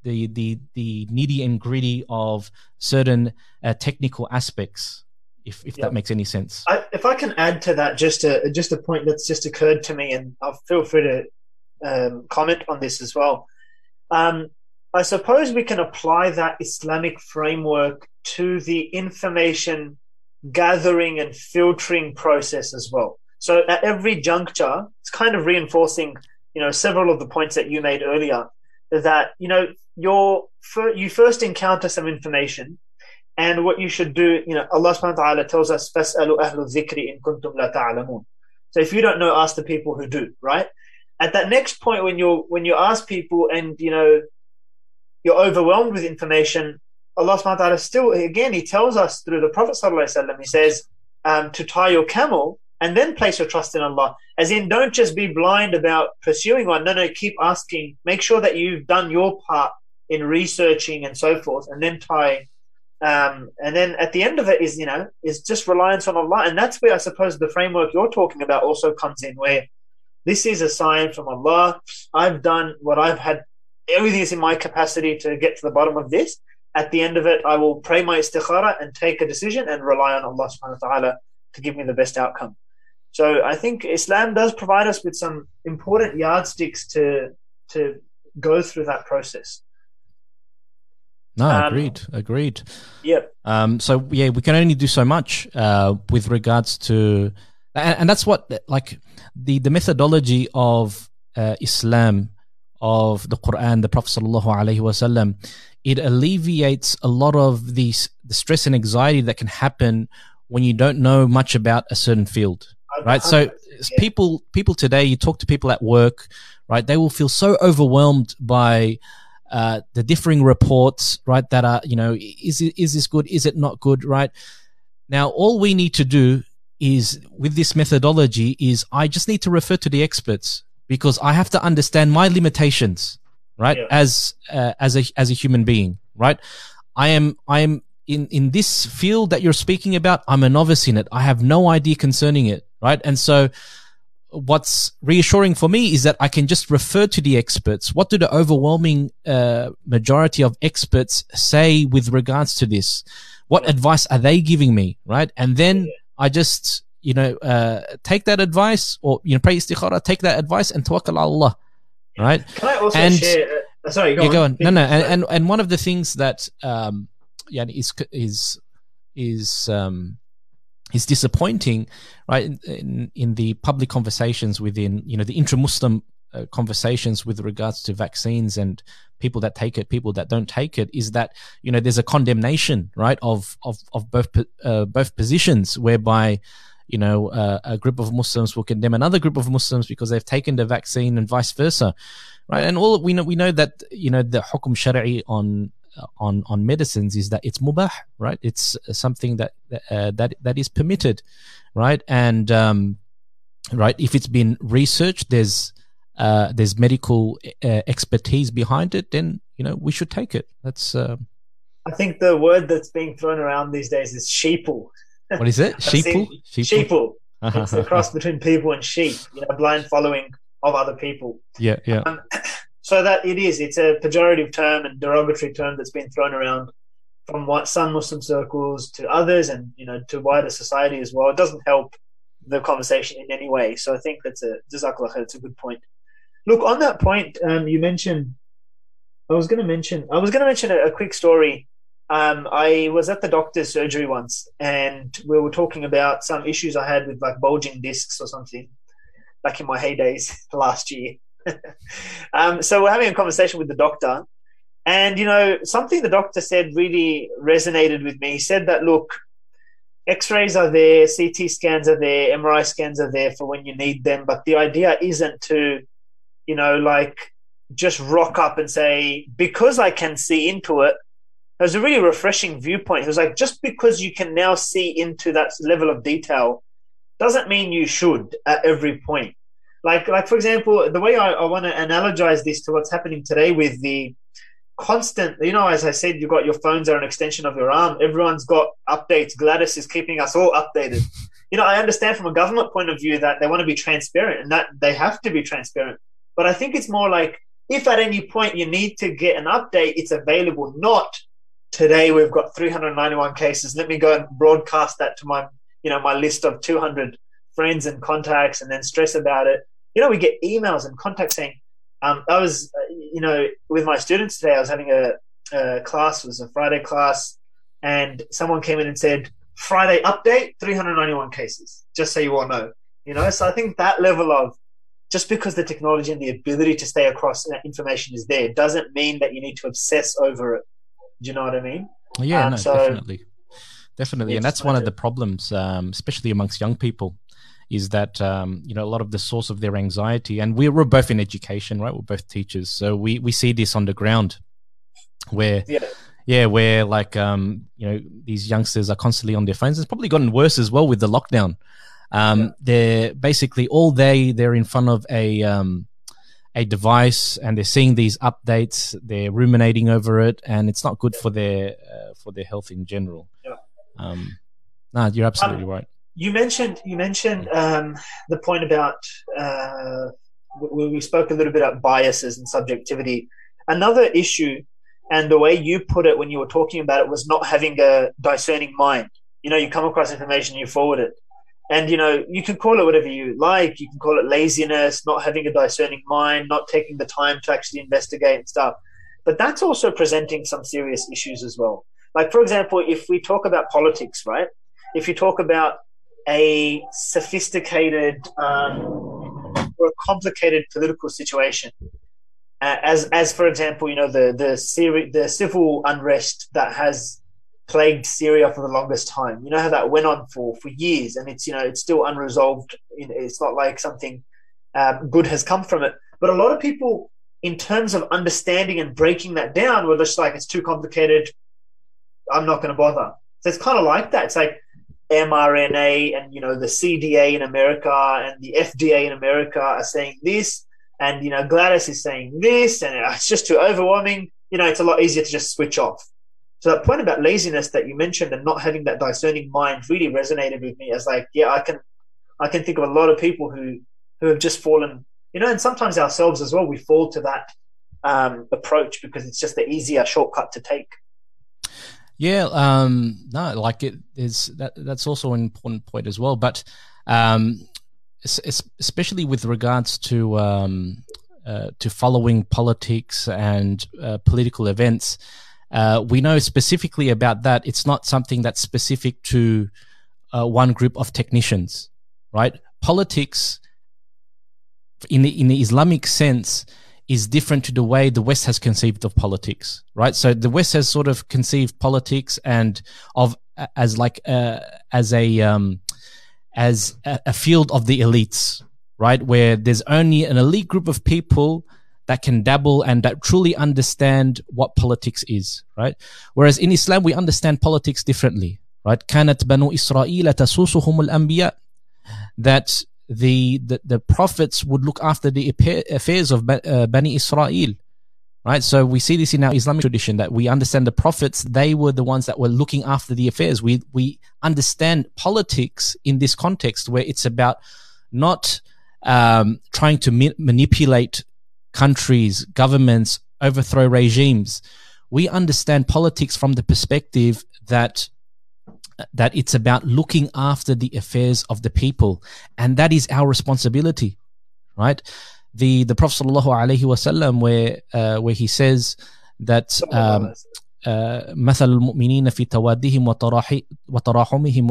the the the nitty and gritty of certain uh, technical aspects, if if that makes any sense. I, if I can add to that, just a just a point that's just occurred to me, and I'll feel free to um, comment on this as well. Um, I suppose we can apply that Islamic framework to the information gathering and filtering process as well. So at every juncture, it's kind of reinforcing, you know, several of the points that you made earlier. That you know, your you first encounter some information, and what you should do, you know, Allah Subhanahu wa Taala tells us, "Fas'alu ahlu dhikri in kuntum la ta'lamun." So if you don't know, ask the people who do. Right at that next point, when you're when you ask people, and you know, you're overwhelmed with information, Allah subhanahu wa ta'ala still, again, He tells us through the Prophet sallallahu alaihi wasallam He says, um, to tie your camel and then place your trust in Allah. As in, don't just be blind about pursuing one. No, no, keep asking. Make sure that you've done your part in researching and so forth, and then tie. Um, and then at the end of it is, you know, is just reliance on Allah. And that's where I suppose the framework you're talking about also comes in, where this is a sign from Allah. I've done what I've had, everything is in my capacity to get to the bottom of this at the end of it, I will pray my istikhara and take a decision and rely on Allah subhanahu wa ta'ala to give me the best outcome. So I think Islam does provide us with some important yardsticks to to go through that process. No, um, agreed, agreed. Yep. Um, so yeah, we can only do so much uh, with regards to, and, and, that's what like the the methodology of uh, Islam, of the Quran, the Prophet sallallahu alaihi wasallam it alleviates a lot of these the stress and anxiety that can happen when you don't know much about a certain field right so people people today you talk to people at work right they will feel so overwhelmed by uh, the differing reports right that are you know is it, is this good is it not good right now all we need to do is with this methodology is i just need to refer to the experts because i have to understand my limitations right? Yeah. As uh, as a as a human being, right? I am I am in in this field that you're speaking about. I'm a novice in it. I have no idea concerning it, right? And so what's reassuring for me is that I can just refer to the experts. What do the overwhelming uh, majority of experts say with regards to this? What advice are they giving me, right? And then I just, you know, uh, take that advice or, you know, pray istikhara, take that advice and tawakkal Allah right? Can I also and, share? Uh, sorry, go yeah, on. Go on. No, no, and, and, and one of the things that um, yeah, is is is um, is disappointing, right? In, in, the public conversations within you know the intra-Muslim uh, conversations with regards to vaccines and people that take it, people that don't take it, is that you know there's a condemnation, right, of of of both uh, both positions, whereby you know, uh, a group of Muslims will condemn another group of Muslims because they've taken the vaccine and vice versa, right? And all we know, we know that you know the hukum shari on on on medicines is that it's mubah, right? It's something that uh, that that is permitted, right? And um, right, if it's been researched, there's uh, there's medical uh, expertise behind it, then you know we should take it. That's. Uh, I think the word that's being thrown around these days is sheeple. What is it? Sheeple? Sheeple. sheeple. it's a cross between people and sheep. You know, blind following of other people. Yeah, yeah. Um, so that it is. It's a pejorative term and derogatory term that's been thrown around from some Muslim circles to others, and you know, to wider society as well. It doesn't help the conversation in any way. So I think that's a jazakallah It's a good point. Look, on that point, um, you mentioned. I was going to mention. I was going to mention a, a quick story um, I was at the doctor's surgery once, and we were talking about some issues I had with like bulging discs or something, back in my heydays last year. Um, so we're having a conversation with the doctor, and you know something the doctor said really resonated with me. He said that look, X-rays are there, CT scans are there, MRI scans are there for when you need them, but the idea isn't to, you know, like just rock up and say because I can see into it it was a really refreshing viewpoint. It was like just because you can now see into that level of detail doesn't mean you should at every point. Like, like for example, the way I, I want to analogize this to what's happening today with the constant. You know, as I said, you've got your phones are an extension of your arm. Everyone's got updates. Gladys is keeping us all updated. You know, I understand from a government point of view that they want to be transparent and that they have to be transparent. But I think it's more like if at any point you need to get an update, it's available. Not today we've got 391 cases. Let me go and broadcast that to my, you know, my list of 200 friends and contacts, and then stress about it. You know, we get emails and contacts saying, um, I was, you know, with my students today. I was having a, a class. It was a Friday class, and someone came in and said, "Friday update: 391 cases." Just so you all know, you know. So I think that level of just because the technology and the ability to stay across information is there doesn't mean that you need to obsess over it. Do you know what I mean? Yeah, um, no, so, definitely, definitely, and that's one of the problems, um, especially amongst young people is that um, you know a lot of the source of their anxiety, and we, we're both in education, right? We're both teachers, so we we see this on the ground, where yeah, yeah where like um, you know these youngsters are constantly on their phones. It's probably gotten worse as well with the lockdown. Um, yeah. They're basically all day they're in front of a um, a device and they're seeing these updates. They're ruminating over it, and it's not good for their uh, for their health in general. Yeah. Um, no, you're absolutely um, right. You mentioned you mentioned um, the point about uh, we, we spoke a little bit about biases and subjectivity. Another issue, and the way you put it when you were talking about it, was not having a discerning mind. You know, you come across information, you forward it, and you know you can call it whatever you like. You can call it laziness, not having a discerning mind, not taking the time to actually investigate and stuff. But that's also presenting some serious issues as well. Like, for example, if we talk about politics, right? If you talk about a sophisticated um, or a complicated political situation. Uh, as, as for example, you know the the, Syri- the civil unrest that has plagued Syria for the longest time. You know how that went on for for years, and it's you know it's still unresolved. It's not like something um, good has come from it. But a lot of people, in terms of understanding and breaking that down, were just like it's too complicated. I'm not going to bother. So it's kind of like that. It's like mRNA and you know the CDC in America and the FDA in America are saying this, and you know Gladys is saying this, and it's just too overwhelming. You know, it's a lot easier to just switch off. So that point about laziness that you mentioned and not having that discerning mind really resonated with me as like, yeah, I can, I can think of a lot of people who who have just fallen, you know, and sometimes ourselves as well, we fall to that um, approach because it's just the easier shortcut to take. Yeah, um, no, like it is that. That's also an important point as well. But um, especially with regards to um, uh, to following politics and uh, political events, uh, we know specifically about that. It's not something that's specific to uh, one group of technicians, right? Politics, in the in the Islamic sense, is different to the way the West has conceived of politics, right? So the West has sort of conceived politics and of as like uh, as a um, as a, a field of the elites, right? Where there's only an elite group of people that can dabble and that truly understand what politics is, right? Whereas in Islam, we understand politics differently, right? كانت بنو إسرائيل تسوسهم الأنبياء that the, the, the prophets would look after the affairs of uh, Bani Israel. Right, so we see this in our Islamic tradition that we understand the prophets; they were the ones that were looking after the affairs. We we understand politics in this context where it's about not um, trying to ma- manipulate countries, governments, overthrow regimes. We understand politics from the perspective that that it's about looking after the affairs of the people, and that is our responsibility, right? The the Prophet sallallahu alaihi wasallam, where uh, where he says that. Um, مثل المؤمنين في توادهم وتراحمهم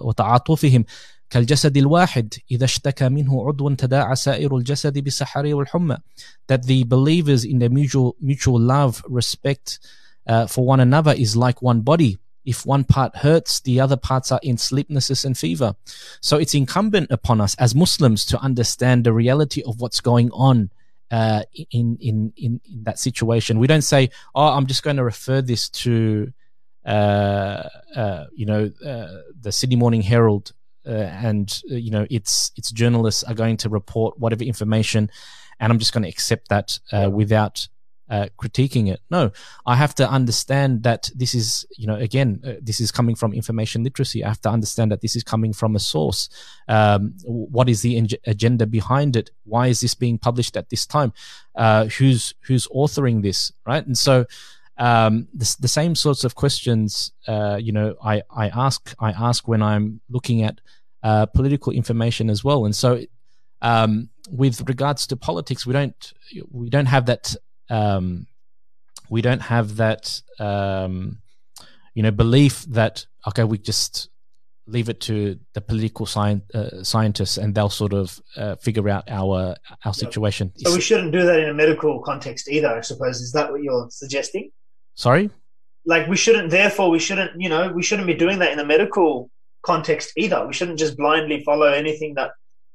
وتعاطفهم كالجسد الواحد إذا اشتكى منه عضو تداعى سائر الجسد بالسحر والحمى that the believers in their mutual mutual love respect uh, for one another is like one body if one part hurts, the other parts are in sleeplessness and fever. So it's incumbent upon us as Muslims to understand the reality of what's going on uh, in, in, in in that situation. We don't say, "Oh, I'm just going to refer this to, uh, uh, you know, uh, the Sydney Morning Herald, uh, and uh, you know, its its journalists are going to report whatever information, and I'm just going to accept that without uh, critiquing it. No, I have to understand that this is, you know, again, uh, this is coming from information literacy. I have to understand that this is coming from a source. Um, what is the agenda behind it? Why is this being published at this time? Uh, who's who's authoring this, right? And so. Um, the, the, same sorts of questions, uh, you know, I, I ask I ask when I'm looking at uh, political information as well. And so, um, with regards to politics, we don't we don't have that um, we don't have that um, you know belief that okay we just leave it to the political science, uh, scientists and they'll sort of uh, figure out our our situation. So we shouldn't do that in a medical context either. I suppose is that what you're suggesting? Sorry. Like we shouldn't. Therefore, we shouldn't. You know, we shouldn't be doing that in a medical context either. We shouldn't just blindly follow anything that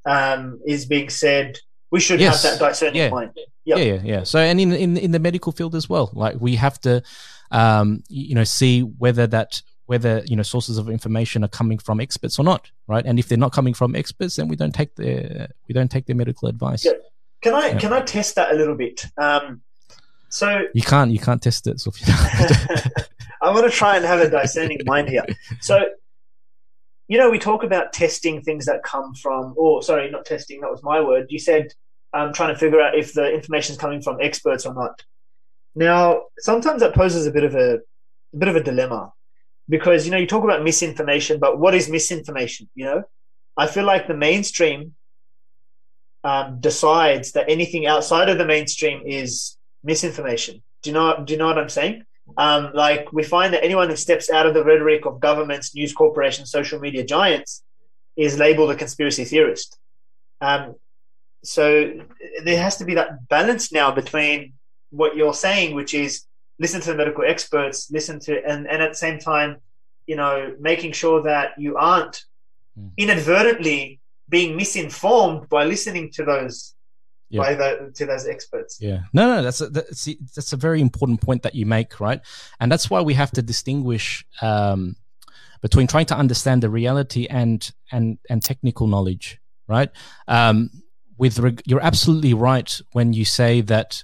um, is being said we should yes. have that discerning yeah. mind. Yep. Yeah, yeah, yeah. So, and in, in in the medical field as well, like we have to, um, you know, see whether that whether you know sources of information are coming from experts or not, right? And if they're not coming from experts, then we don't take their we don't take their medical advice. Yeah. Can I yeah. can I test that a little bit? Um, so you can't you can't test it. So I want to try and have a discerning mind here. So you know, we talk about testing things that come from, or sorry, not testing, that was my word. You said um, trying to figure out if the information is coming from experts or not. Now, sometimes that poses a bit of a, a bit of a dilemma because you know you talk about misinformation, but what is misinformation? You know, I feel like the mainstream um, decides that anything outside of the mainstream is misinformation. Do you know? Do you know what I'm saying? Um, like we find that anyone who steps out of the rhetoric of governments, news corporations, social media giants is labeled a conspiracy theorist. Um, so there has to be that balance now between what you're saying, which is listen to the medical experts, listen to, and, and at the same time, you know, making sure that you aren't mm. inadvertently being misinformed by listening to those yeah. by the, to those experts. Yeah, no, no, that's a, that's that's a very important point that you make, right? And that's why we have to distinguish um, between trying to understand the reality and and and technical knowledge, right? Um, with reg- you're absolutely right when you say that,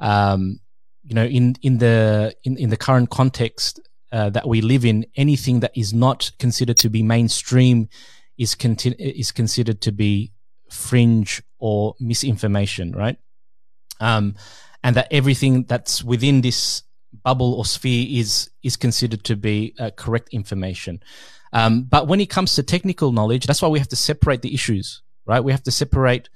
um, you know, in in the in in the current context uh, that we live in, anything that is not considered to be mainstream is conti- is considered to be fringe or misinformation, right? Um, and that everything that's within this bubble or sphere is is considered to be uh, correct information. Um, but when it comes to technical knowledge, that's why we have to separate the issues, right? We have to separate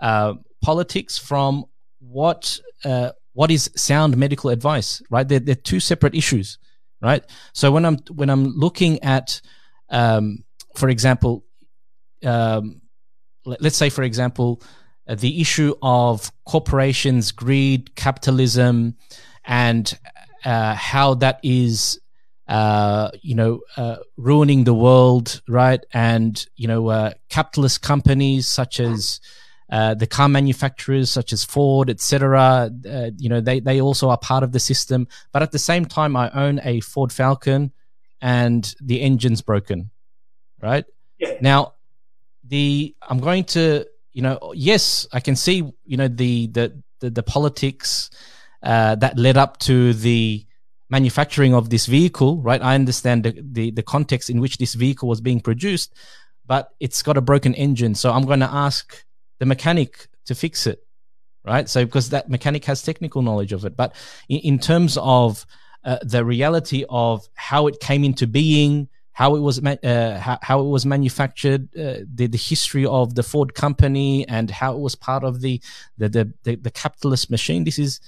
uh, politics from what uh, what is sound medical advice, right? They're, they're two separate issues, right? So when I'm when I'm looking at, um, for example, um, let's say, for example, uh, the issue of corporations, greed, capitalism, and uh, how that is, uh, you know, uh, ruining the world, right? And you know, uh, capitalist companies such as uh, the car manufacturers, such as Ford, etc. you know, they they also are part of the system. But at the same time, I own a Ford Falcon, and the engine's broken, right? Yeah. Now the I'm going to you know yes I can see you know the the the, the politics uh, that led up to the manufacturing of this vehicle right I understand the, the the context in which this vehicle was being produced but it's got a broken engine so I'm going to ask the mechanic to fix it right so because that mechanic has technical knowledge of it but in, in terms of uh, the reality of how it came into being how it was uh, how, how, it was manufactured, uh, the the history of the Ford company, and how it was part of the the the, the, the capitalist machine. This is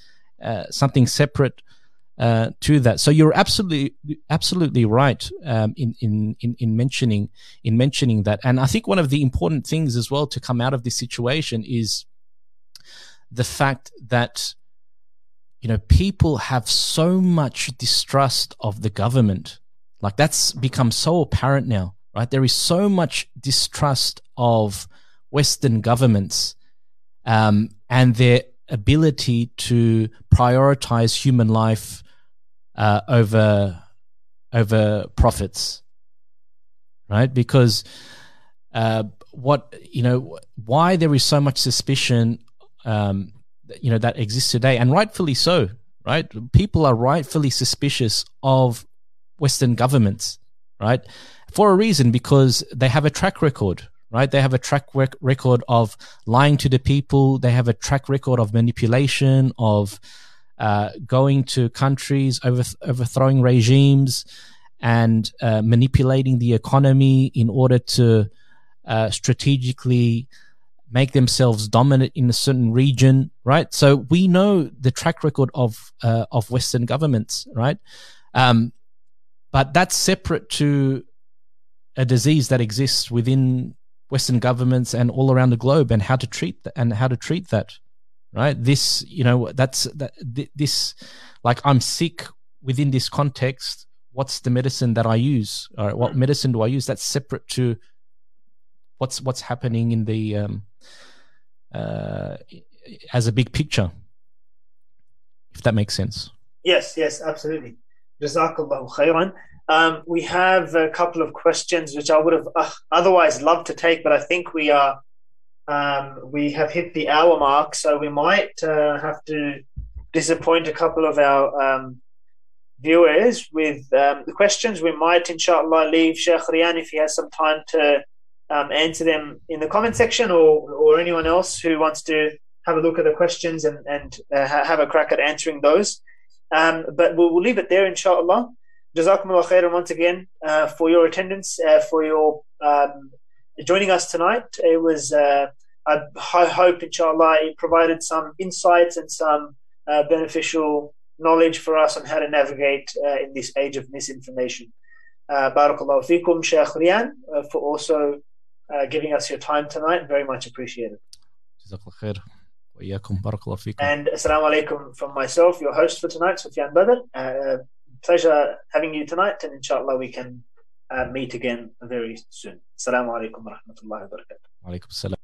uh, something separate uh, to that. So you're absolutely absolutely right um, in, in in in mentioning in mentioning that. And I think one of the important things as well to come out of this situation is the fact that you know people have so much distrust of the government like that's become so apparent now, right? There is so much distrust of Western governments um, and their ability to prioritize human life uh, over over profits, right? Because uh, what you know, why there is so much suspicion, um, you know, that exists today, and rightfully so, right? People are rightfully suspicious of Western governments, right? For a reason, because they have a track record, right? They have a track rec- record of lying to the people. They have a track record of manipulation, of uh, going to countries, over, overthrowing regimes, and uh, manipulating the economy in order to uh, strategically make themselves dominant in a certain region, right? So we know the track record of uh, of Western governments, right? Um, but that's separate to a disease that exists within Western governments and all around the globe, and how to treat that, and how to treat that, right? This, you know, that's that. This, like, I'm sick within this context. What's the medicine that I use, or what medicine do I use? That's separate to what's what's happening in the um, uh, as a big picture, if that makes sense. Yes, yes, absolutely. Jazakallahu khairan. Um, we have a couple of questions which I would have uh, otherwise loved to take, but I think we are um, we have hit the hour mark, so we might uh, have to disappoint a couple of our um, viewers with um, the questions. We might, inshallah, leave Sheikh Rian if he has some time to um, answer them in the comment section or, or anyone else who wants to have a look at the questions and, and uh, have a crack at answering those. Um, but we'll, we'll, leave it there, inshallah. Jazakumullah khairan once again uh, for your attendance, uh, for your um, joining us tonight. It was, uh, I, hope, inshallah, it provided some insights and some uh, beneficial knowledge for us on how to navigate uh, in this age of misinformation. Uh, Barakallahu fikum, Sheikh Rian, for also uh, giving us your time tonight. Very much appreciated. And assalamu alaikum from myself, your host for tonight, Sufyan Badr. Uh, pleasure having you tonight, and inshallah we can uh, meet again very soon. Assalamu alaikum wa rahmatullahi wa barakatuh.